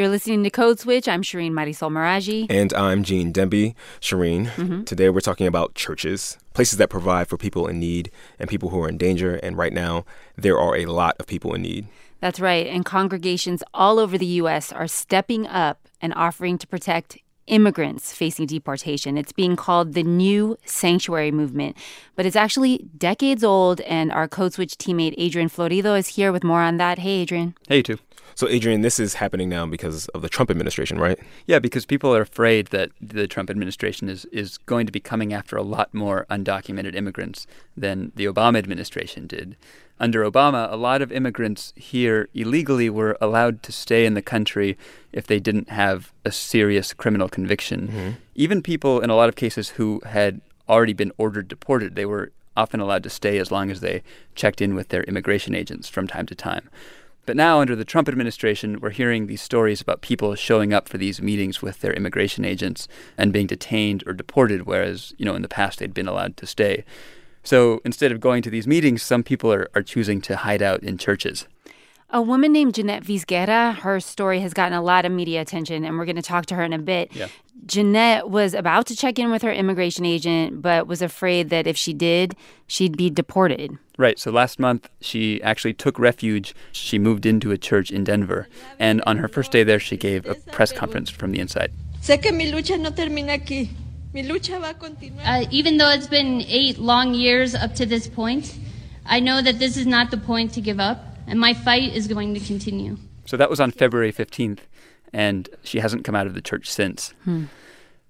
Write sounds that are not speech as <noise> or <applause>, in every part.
You're listening to Code Switch. I'm Shireen Marisol Meraji. And I'm Gene Demby. Shireen, mm-hmm. today we're talking about churches, places that provide for people in need and people who are in danger. And right now, there are a lot of people in need. That's right. And congregations all over the U.S. are stepping up and offering to protect immigrants facing deportation. It's being called the New Sanctuary Movement, but it's actually decades old. And our Code Switch teammate Adrian Florido is here with more on that. Hey, Adrian. Hey, you too. So, Adrian, this is happening now because of the Trump administration, right? Yeah, because people are afraid that the Trump administration is, is going to be coming after a lot more undocumented immigrants than the Obama administration did. Under Obama, a lot of immigrants here illegally were allowed to stay in the country if they didn't have a serious criminal conviction. Mm-hmm. Even people, in a lot of cases, who had already been ordered deported, they were often allowed to stay as long as they checked in with their immigration agents from time to time. But now, under the Trump administration, we're hearing these stories about people showing up for these meetings with their immigration agents and being detained or deported, whereas, you know, in the past they'd been allowed to stay. So instead of going to these meetings, some people are, are choosing to hide out in churches. A woman named Jeanette Vizguerra, her story has gotten a lot of media attention, and we're going to talk to her in a bit. Yeah. Jeanette was about to check in with her immigration agent, but was afraid that if she did, she'd be deported. Right. So last month, she actually took refuge. She moved into a church in Denver. And on her first day there, she gave a press conference from the inside. Uh, even though it's been eight long years up to this point, I know that this is not the point to give up, and my fight is going to continue. So that was on February 15th and she hasn't come out of the church since. Hmm.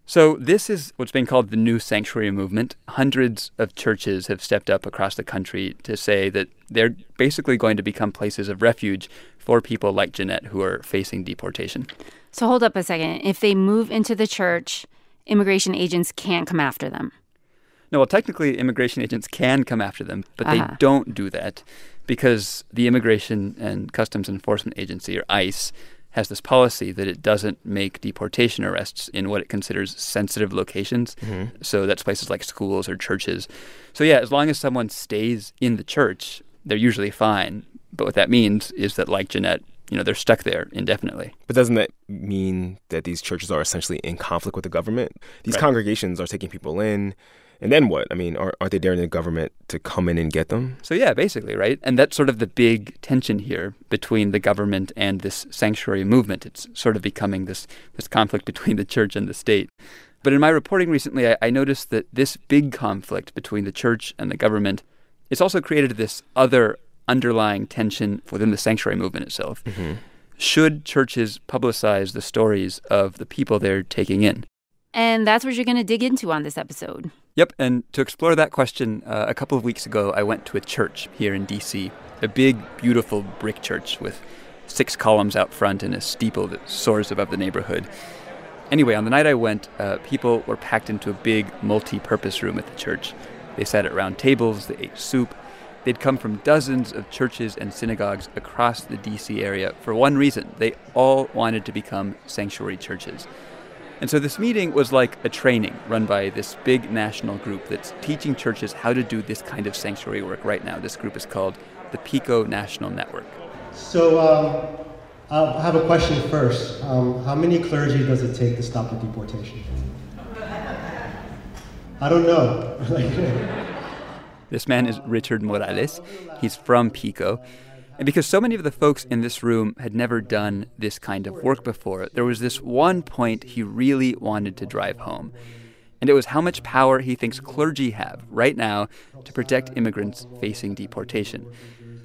So, this is what's being called the new sanctuary movement. Hundreds of churches have stepped up across the country to say that they're basically going to become places of refuge for people like Jeanette who are facing deportation. So, hold up a second. If they move into the church, immigration agents can't come after them. No, well, technically, immigration agents can come after them, but uh-huh. they don't do that because the Immigration and Customs Enforcement Agency, or ICE, has this policy that it doesn't make deportation arrests in what it considers sensitive locations. Mm-hmm. So that's places like schools or churches. So, yeah, as long as someone stays in the church, they're usually fine. But what that means is that, like Jeanette, you know, they're stuck there indefinitely. But doesn't that mean that these churches are essentially in conflict with the government? These right. congregations are taking people in, and then what? I mean, are, aren't they daring the government to come in and get them? So, yeah, basically, right? And that's sort of the big tension here between the government and this sanctuary movement. It's sort of becoming this, this conflict <laughs> between the church and the state. But in my reporting recently, I, I noticed that this big conflict between the church and the government it's also created this other underlying tension within the sanctuary movement itself. Mm-hmm. Should churches publicize the stories of the people they're taking in? And that's what you're going to dig into on this episode. Yep, and to explore that question, uh, a couple of weeks ago, I went to a church here in D.C., a big, beautiful brick church with six columns out front and a steeple that soars above the neighborhood. Anyway, on the night I went, uh, people were packed into a big, multi purpose room at the church. They sat at round tables, they ate soup. They'd come from dozens of churches and synagogues across the D.C. area for one reason they all wanted to become sanctuary churches. And so this meeting was like a training run by this big national group that's teaching churches how to do this kind of sanctuary work right now. This group is called the PICO National Network. So um, I have a question first. Um, how many clergy does it take to stop a deportation? I don't know. <laughs> this man is Richard Morales. He's from PICO. And because so many of the folks in this room had never done this kind of work before, there was this one point he really wanted to drive home. And it was how much power he thinks clergy have right now to protect immigrants facing deportation.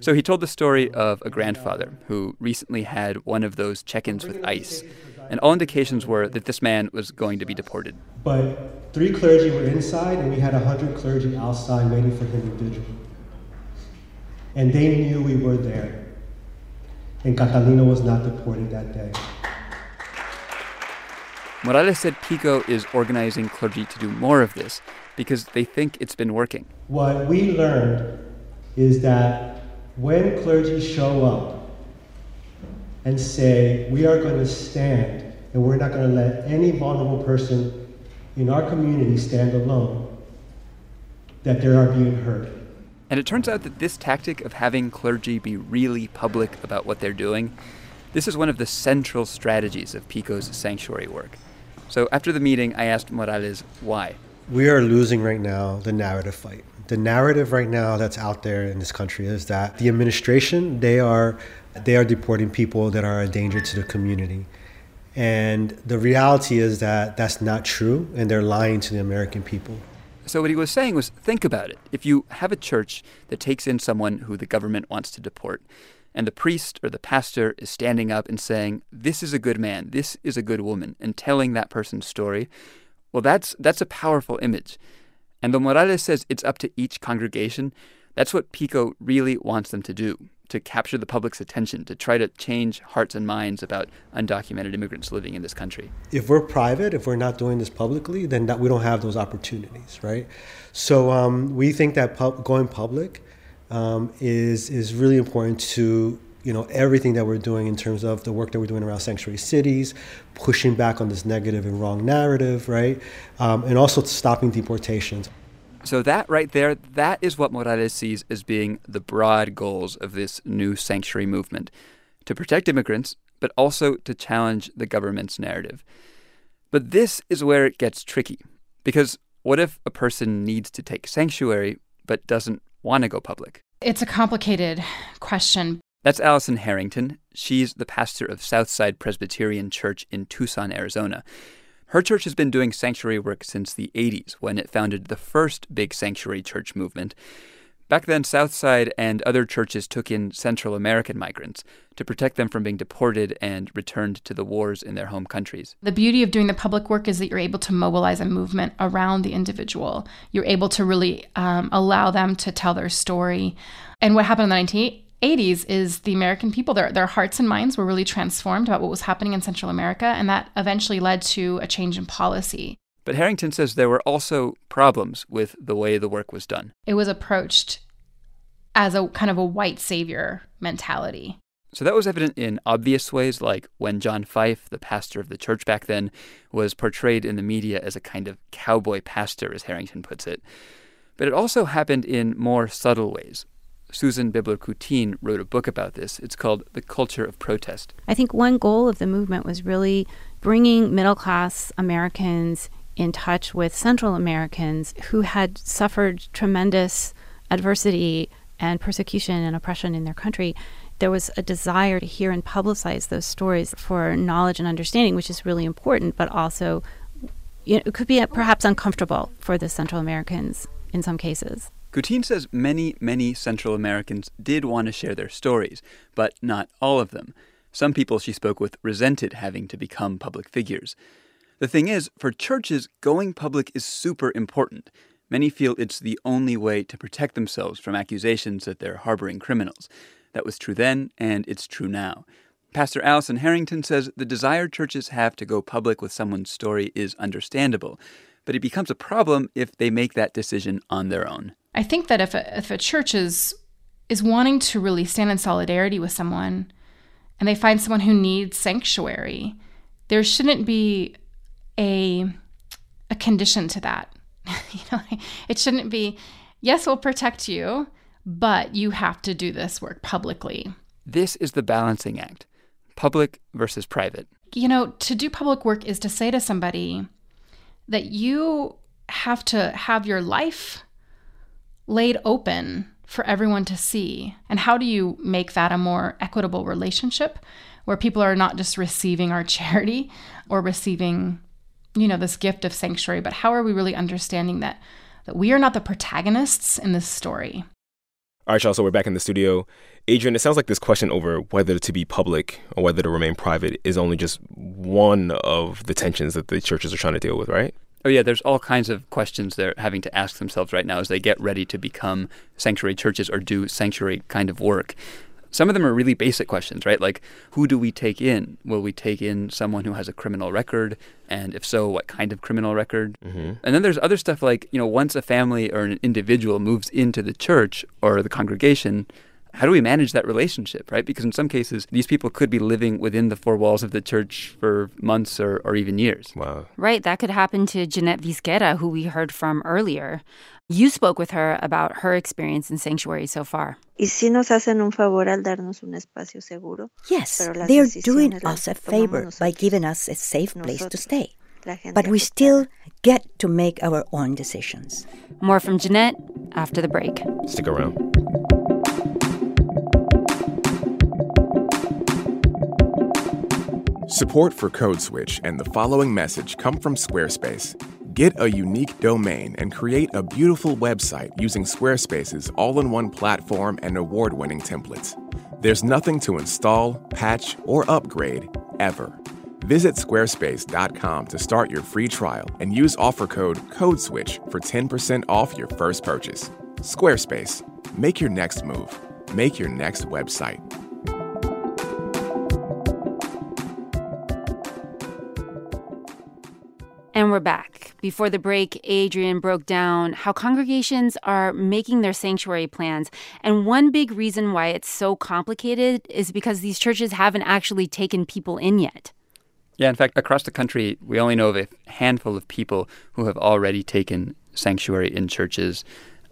So he told the story of a grandfather who recently had one of those check ins with ICE. And all indications were that this man was going to be deported. But three clergy were inside, and we had 100 clergy outside waiting for him to and they knew we were there. And Catalino was not deported that day. Morales said Pico is organizing clergy to do more of this because they think it's been working. What we learned is that when clergy show up and say, we are going to stand and we're not going to let any vulnerable person in our community stand alone, that they are being heard. And it turns out that this tactic of having clergy be really public about what they're doing, This is one of the central strategies of PICO's sanctuary work. So after the meeting, I asked Morales why. We are losing right now the narrative fight. The narrative right now that's out there in this country is that the administration, they are they are deporting people that are a danger to the community. And the reality is that that's not true, and they're lying to the American people. So, what he was saying was think about it. If you have a church that takes in someone who the government wants to deport, and the priest or the pastor is standing up and saying, This is a good man, this is a good woman, and telling that person's story, well, that's, that's a powerful image. And though Morales says it's up to each congregation, that's what Pico really wants them to do to capture the public's attention, to try to change hearts and minds about undocumented immigrants living in this country. If we're private, if we're not doing this publicly, then that we don't have those opportunities, right? So um, we think that pub- going public um, is is really important to you know everything that we're doing in terms of the work that we're doing around sanctuary cities, pushing back on this negative and wrong narrative, right, um, and also stopping deportations. So that right there, that is what Morales sees as being the broad goals of this new sanctuary movement to protect immigrants, but also to challenge the government's narrative. But this is where it gets tricky. Because what if a person needs to take sanctuary but doesn't want to go public? It's a complicated question. That's Alison Harrington. She's the pastor of Southside Presbyterian Church in Tucson, Arizona. Her church has been doing sanctuary work since the 80s when it founded the first big sanctuary church movement. Back then, Southside and other churches took in Central American migrants to protect them from being deported and returned to the wars in their home countries. The beauty of doing the public work is that you're able to mobilize a movement around the individual. You're able to really um, allow them to tell their story. And what happened in the 80s is the American people, their, their hearts and minds were really transformed about what was happening in Central America, and that eventually led to a change in policy. But Harrington says there were also problems with the way the work was done. It was approached as a kind of a white savior mentality. So that was evident in obvious ways, like when John Fife, the pastor of the church back then, was portrayed in the media as a kind of cowboy pastor, as Harrington puts it. But it also happened in more subtle ways. Susan Bibler Coutin wrote a book about this. It's called The Culture of Protest. I think one goal of the movement was really bringing middle class Americans in touch with Central Americans who had suffered tremendous adversity and persecution and oppression in their country. There was a desire to hear and publicize those stories for knowledge and understanding, which is really important, but also you know, it could be perhaps uncomfortable for the Central Americans in some cases. Coutin says many, many Central Americans did want to share their stories, but not all of them. Some people she spoke with resented having to become public figures. The thing is, for churches, going public is super important. Many feel it's the only way to protect themselves from accusations that they're harboring criminals. That was true then, and it's true now. Pastor Alison Harrington says the desire churches have to go public with someone's story is understandable, but it becomes a problem if they make that decision on their own. I think that if a, if a church is is wanting to really stand in solidarity with someone and they find someone who needs sanctuary, there shouldn't be a a condition to that. <laughs> you know, it shouldn't be yes, we'll protect you, but you have to do this work publicly. This is the balancing act. Public versus private. You know, to do public work is to say to somebody that you have to have your life laid open for everyone to see? And how do you make that a more equitable relationship where people are not just receiving our <laughs> charity or receiving, you know, this gift of sanctuary, but how are we really understanding that that we are not the protagonists in this story? All right, y'all, so we're back in the studio. Adrian, it sounds like this question over whether to be public or whether to remain private is only just one of the tensions that the churches are trying to deal with, right? Oh, yeah, there's all kinds of questions they're having to ask themselves right now as they get ready to become sanctuary churches or do sanctuary kind of work. Some of them are really basic questions, right? Like, who do we take in? Will we take in someone who has a criminal record? And if so, what kind of criminal record? Mm-hmm. And then there's other stuff like, you know, once a family or an individual moves into the church or the congregation, how do we manage that relationship, right? Because in some cases, these people could be living within the four walls of the church for months or, or even years. Wow. Right. That could happen to Jeanette Vizguerra, who we heard from earlier. You spoke with her about her experience in sanctuary so far. Yes, they're doing us a favor by giving us a safe place to stay. But we still get to make our own decisions. More from Jeanette after the break. Stick around. Support for Code Switch and the following message come from Squarespace. Get a unique domain and create a beautiful website using Squarespace's all in one platform and award winning templates. There's nothing to install, patch, or upgrade ever. Visit squarespace.com to start your free trial and use offer code CODESWITCH for 10% off your first purchase. Squarespace. Make your next move. Make your next website. We're back. Before the break, Adrian broke down how congregations are making their sanctuary plans. And one big reason why it's so complicated is because these churches haven't actually taken people in yet. Yeah, in fact, across the country, we only know of a handful of people who have already taken sanctuary in churches.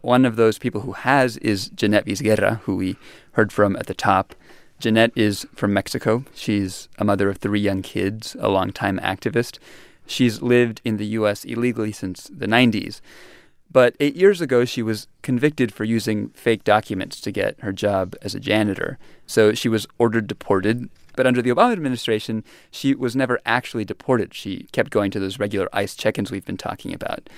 One of those people who has is Jeanette Vizguerra, who we heard from at the top. Jeanette is from Mexico. She's a mother of three young kids, a longtime activist. She's lived in the U.S. illegally since the 90s. But eight years ago, she was convicted for using fake documents to get her job as a janitor. So she was ordered deported. But under the Obama administration, she was never actually deported. She kept going to those regular ICE check ins we've been talking about.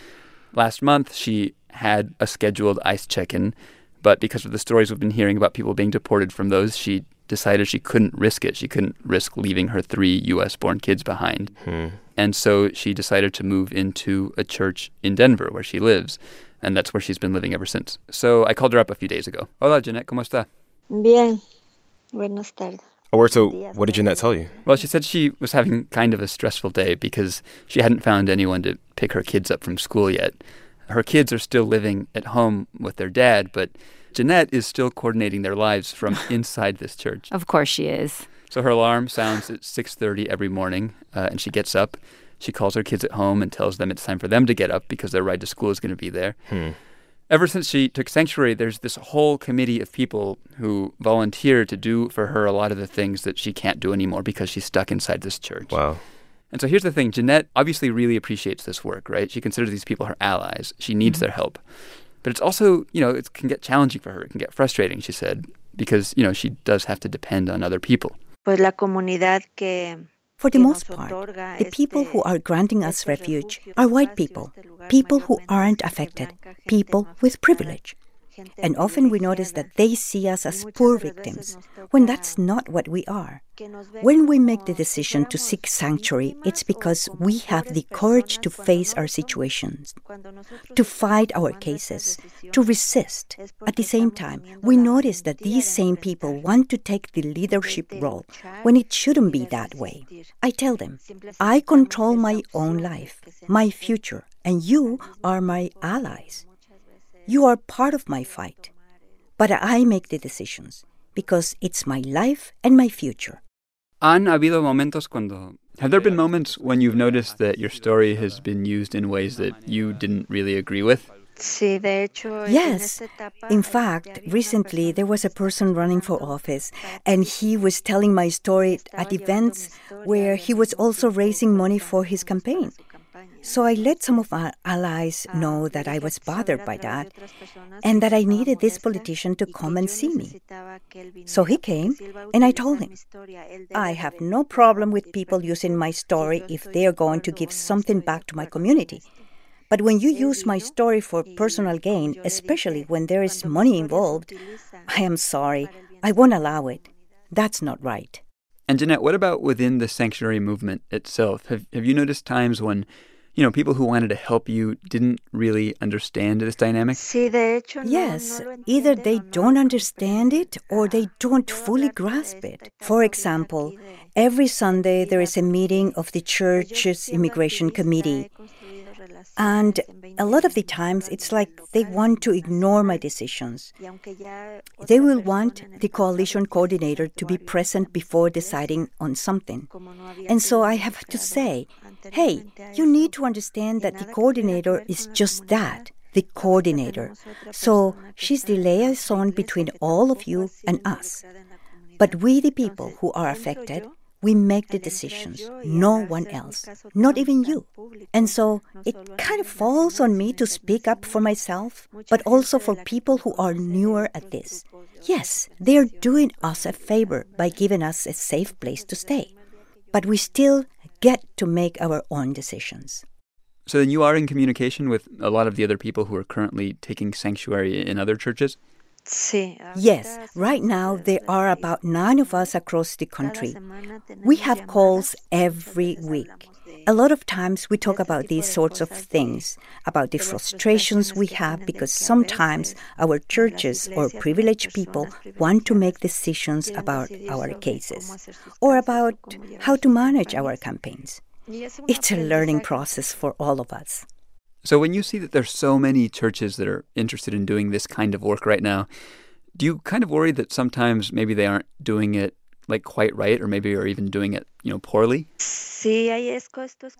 Last month, she had a scheduled ICE check in, but because of the stories we've been hearing about people being deported from those, she decided she couldn't risk it. She couldn't risk leaving her three U.S. born kids behind. Hmm. And so she decided to move into a church in Denver where she lives. And that's where she's been living ever since. So I called her up a few days ago. Hola, Jeanette, ¿cómo está? Bien. Buenas tardes. Oh, so what did Jeanette tell you? Well, she said she was having kind of a stressful day because she hadn't found anyone to pick her kids up from school yet. Her kids are still living at home with their dad, but Jeanette is still coordinating their lives from <laughs> inside this church. Of course she is. So her alarm sounds at 6:30 every morning, uh, and she gets up. She calls her kids at home and tells them it's time for them to get up because their ride to school is going to be there. Hmm. Ever since she took sanctuary, there's this whole committee of people who volunteer to do for her a lot of the things that she can't do anymore because she's stuck inside this church. Wow. And so here's the thing Jeanette obviously really appreciates this work, right? She considers these people her allies. She needs mm-hmm. their help. But it's also, you know, it can get challenging for her. It can get frustrating, she said, because, you know, she does have to depend on other people. Pues la comunidad que for the most part, the people who are granting us refuge are white people, people who aren't affected, people with privilege. And often we notice that they see us as poor victims, when that's not what we are. When we make the decision to seek sanctuary, it's because we have the courage to face our situations, to fight our cases, to resist. At the same time, we notice that these same people want to take the leadership role when it shouldn't be that way. I tell them, I control my own life, my future, and you are my allies. You are part of my fight. But I make the decisions because it's my life and my future. Han habido momentos cuando have there been moments when you've noticed that your story has been used in ways that you didn't really agree with? Yes. In fact, recently there was a person running for office, and he was telling my story at events where he was also raising money for his campaign. So I let some of our allies know that I was bothered by that and that I needed this politician to come and see me. So he came and I told him, I have no problem with people using my story if they are going to give something back to my community. But when you use my story for personal gain, especially when there is money involved, I am sorry, I won't allow it. That's not right. And Jeanette, what about within the sanctuary movement itself? Have, have you noticed times when you know, people who wanted to help you didn't really understand this dynamic? Yes, either they don't understand it or they don't fully grasp it. For example, every Sunday there is a meeting of the church's immigration committee. And a lot of the times, it's like they want to ignore my decisions. They will want the coalition coordinator to be present before deciding on something. And so I have to say, hey, you need to understand that the coordinator is just that the coordinator. So she's the liaison between all of you and us. But we, the people who are affected, we make the decisions, no one else, not even you. And so it kind of falls on me to speak up for myself, but also for people who are newer at this. Yes, they're doing us a favor by giving us a safe place to stay, but we still get to make our own decisions. So then you are in communication with a lot of the other people who are currently taking sanctuary in other churches? Yes, right now there are about nine of us across the country. We have calls every week. A lot of times we talk about these sorts of things, about the frustrations we have because sometimes our churches or privileged people want to make decisions about our cases or about how to manage our campaigns. It's a learning process for all of us. So when you see that there's so many churches that are interested in doing this kind of work right now, do you kind of worry that sometimes maybe they aren't doing it like quite right or maybe are even doing it, you know, poorly?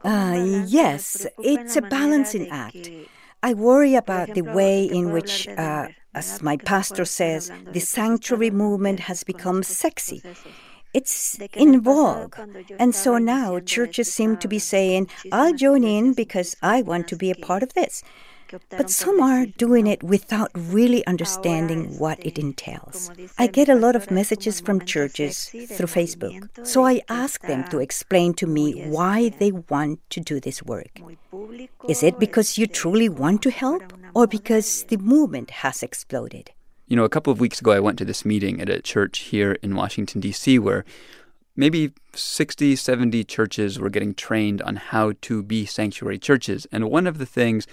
Uh, yes, it's a balancing act. I worry about the way in which, uh, as my pastor says, the sanctuary movement has become sexy. It's in vogue. And so now churches seem to be saying, I'll join in because I want to be a part of this. But some are doing it without really understanding what it entails. I get a lot of messages from churches through Facebook, so I ask them to explain to me why they want to do this work. Is it because you truly want to help, or because the movement has exploded? You know, a couple of weeks ago, I went to this meeting at a church here in Washington, D.C., where maybe 60, 70 churches were getting trained on how to be sanctuary churches. And one of the things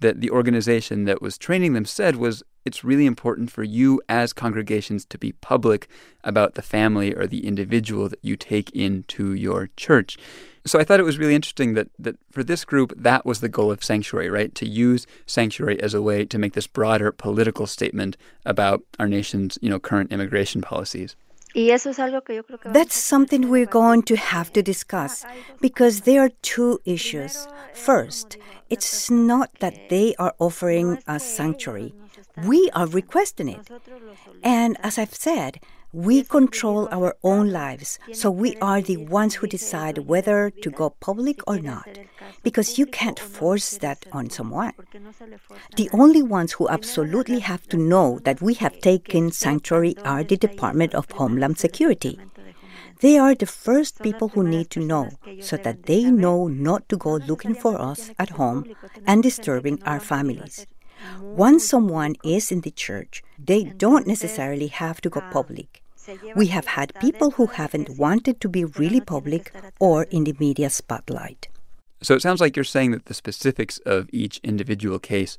that the organization that was training them said was it's really important for you as congregations to be public about the family or the individual that you take into your church. So I thought it was really interesting that that for this group that was the goal of sanctuary, right? To use sanctuary as a way to make this broader political statement about our nation's, you know, current immigration policies. That's something we're going to have to discuss because there are two issues. First, it's not that they are offering us sanctuary, we are requesting it. And as I've said, we control our own lives, so we are the ones who decide whether to go public or not, because you can't force that on someone. The only ones who absolutely have to know that we have taken sanctuary are the Department of Homeland Security. They are the first people who need to know so that they know not to go looking for us at home and disturbing our families. Once someone is in the church, they don't necessarily have to go public. We have had people who haven't wanted to be really public or in the media spotlight. So it sounds like you're saying that the specifics of each individual case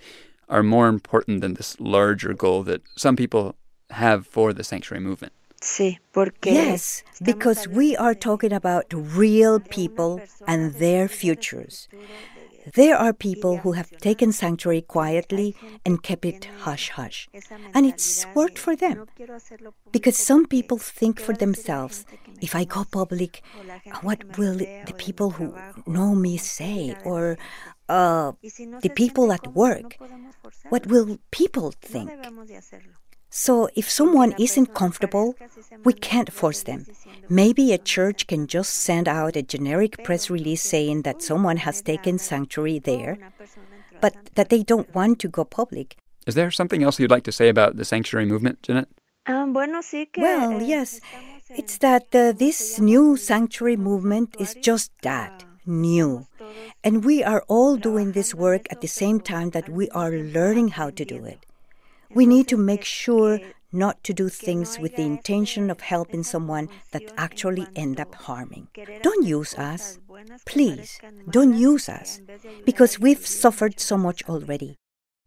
are more important than this larger goal that some people have for the sanctuary movement. Yes, because we are talking about real people and their futures. There are people who have taken sanctuary quietly and kept it hush hush. And it's worked for them. Because some people think for themselves if I go public, what will the people who know me say? Or uh, the people at work? What will people think? So if someone isn't comfortable, we can't force them. Maybe a church can just send out a generic press release saying that someone has taken sanctuary there, but that they don't want to go public. Is there something else you'd like to say about the sanctuary movement, Janet? Well, yes. It's that uh, this new sanctuary movement is just that new. And we are all doing this work at the same time that we are learning how to do it. We need to make sure not to do things with the intention of helping someone that actually end up harming. Don't use us. Please, don't use us because we've suffered so much already.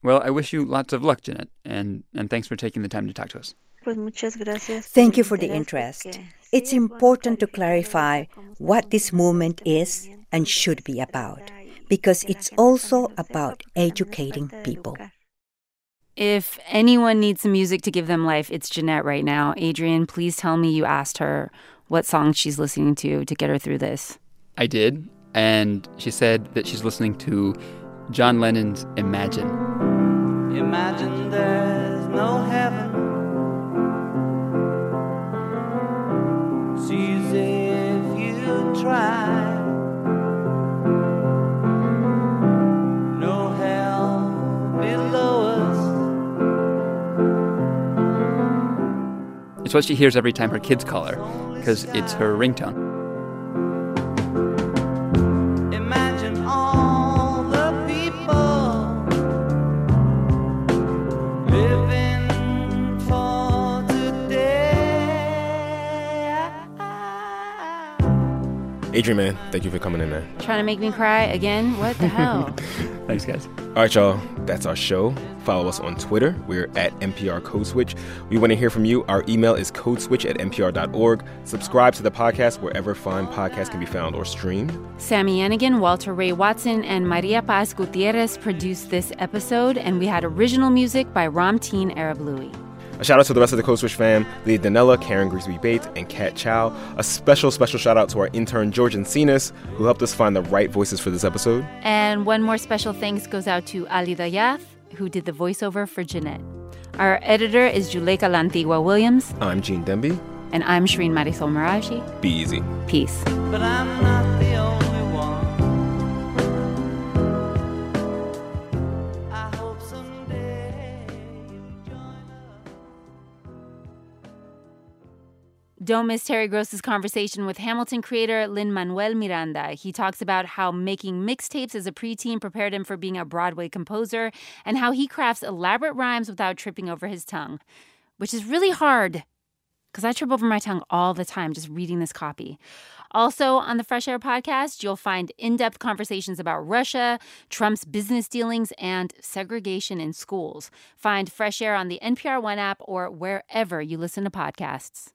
Well, I wish you lots of luck, Janet, and, and thanks for taking the time to talk to us. Thank you for the interest. It's important to clarify what this movement is and should be about because it's also about educating people. If anyone needs some music to give them life, it's Jeanette right now. Adrian, please tell me you asked her what song she's listening to to get her through this. I did, and she said that she's listening to John Lennon's Imagine. Imagine there's no It's what she hears every time her kids call her, because it's her ringtone. Adrian, man, thank you for coming in, man. Trying to make me cry again? What the hell? <laughs> Thanks, guys. All right, y'all. That's our show. Follow us on Twitter. We're at NPR Code Switch. We want to hear from you. Our email is codeswitch at npr.org. Subscribe to the podcast wherever fine podcasts can be found or streamed. Sami Yenigun, Walter Ray Watson, and Maria Paz Gutierrez produced this episode, and we had original music by Ramtin Arablouei. A shout out to the rest of the Code Switch fam, Leah Donnella, Karen Grigsby Bates, and Kat Chow. A special, special shout out to our intern, George Encinas, who helped us find the right voices for this episode. And one more special thanks goes out to Ali Dayath, who did the voiceover for Jeanette. Our editor is Juleyka Lantigua Williams. I'm Gene Demby. And I'm Shireen Marisol Meraji. Be easy. Peace. Don't miss Terry Gross's conversation with Hamilton creator Lin Manuel Miranda. He talks about how making mixtapes as a preteen prepared him for being a Broadway composer and how he crafts elaborate rhymes without tripping over his tongue, which is really hard because I trip over my tongue all the time just reading this copy. Also, on the Fresh Air podcast, you'll find in depth conversations about Russia, Trump's business dealings, and segregation in schools. Find Fresh Air on the NPR One app or wherever you listen to podcasts.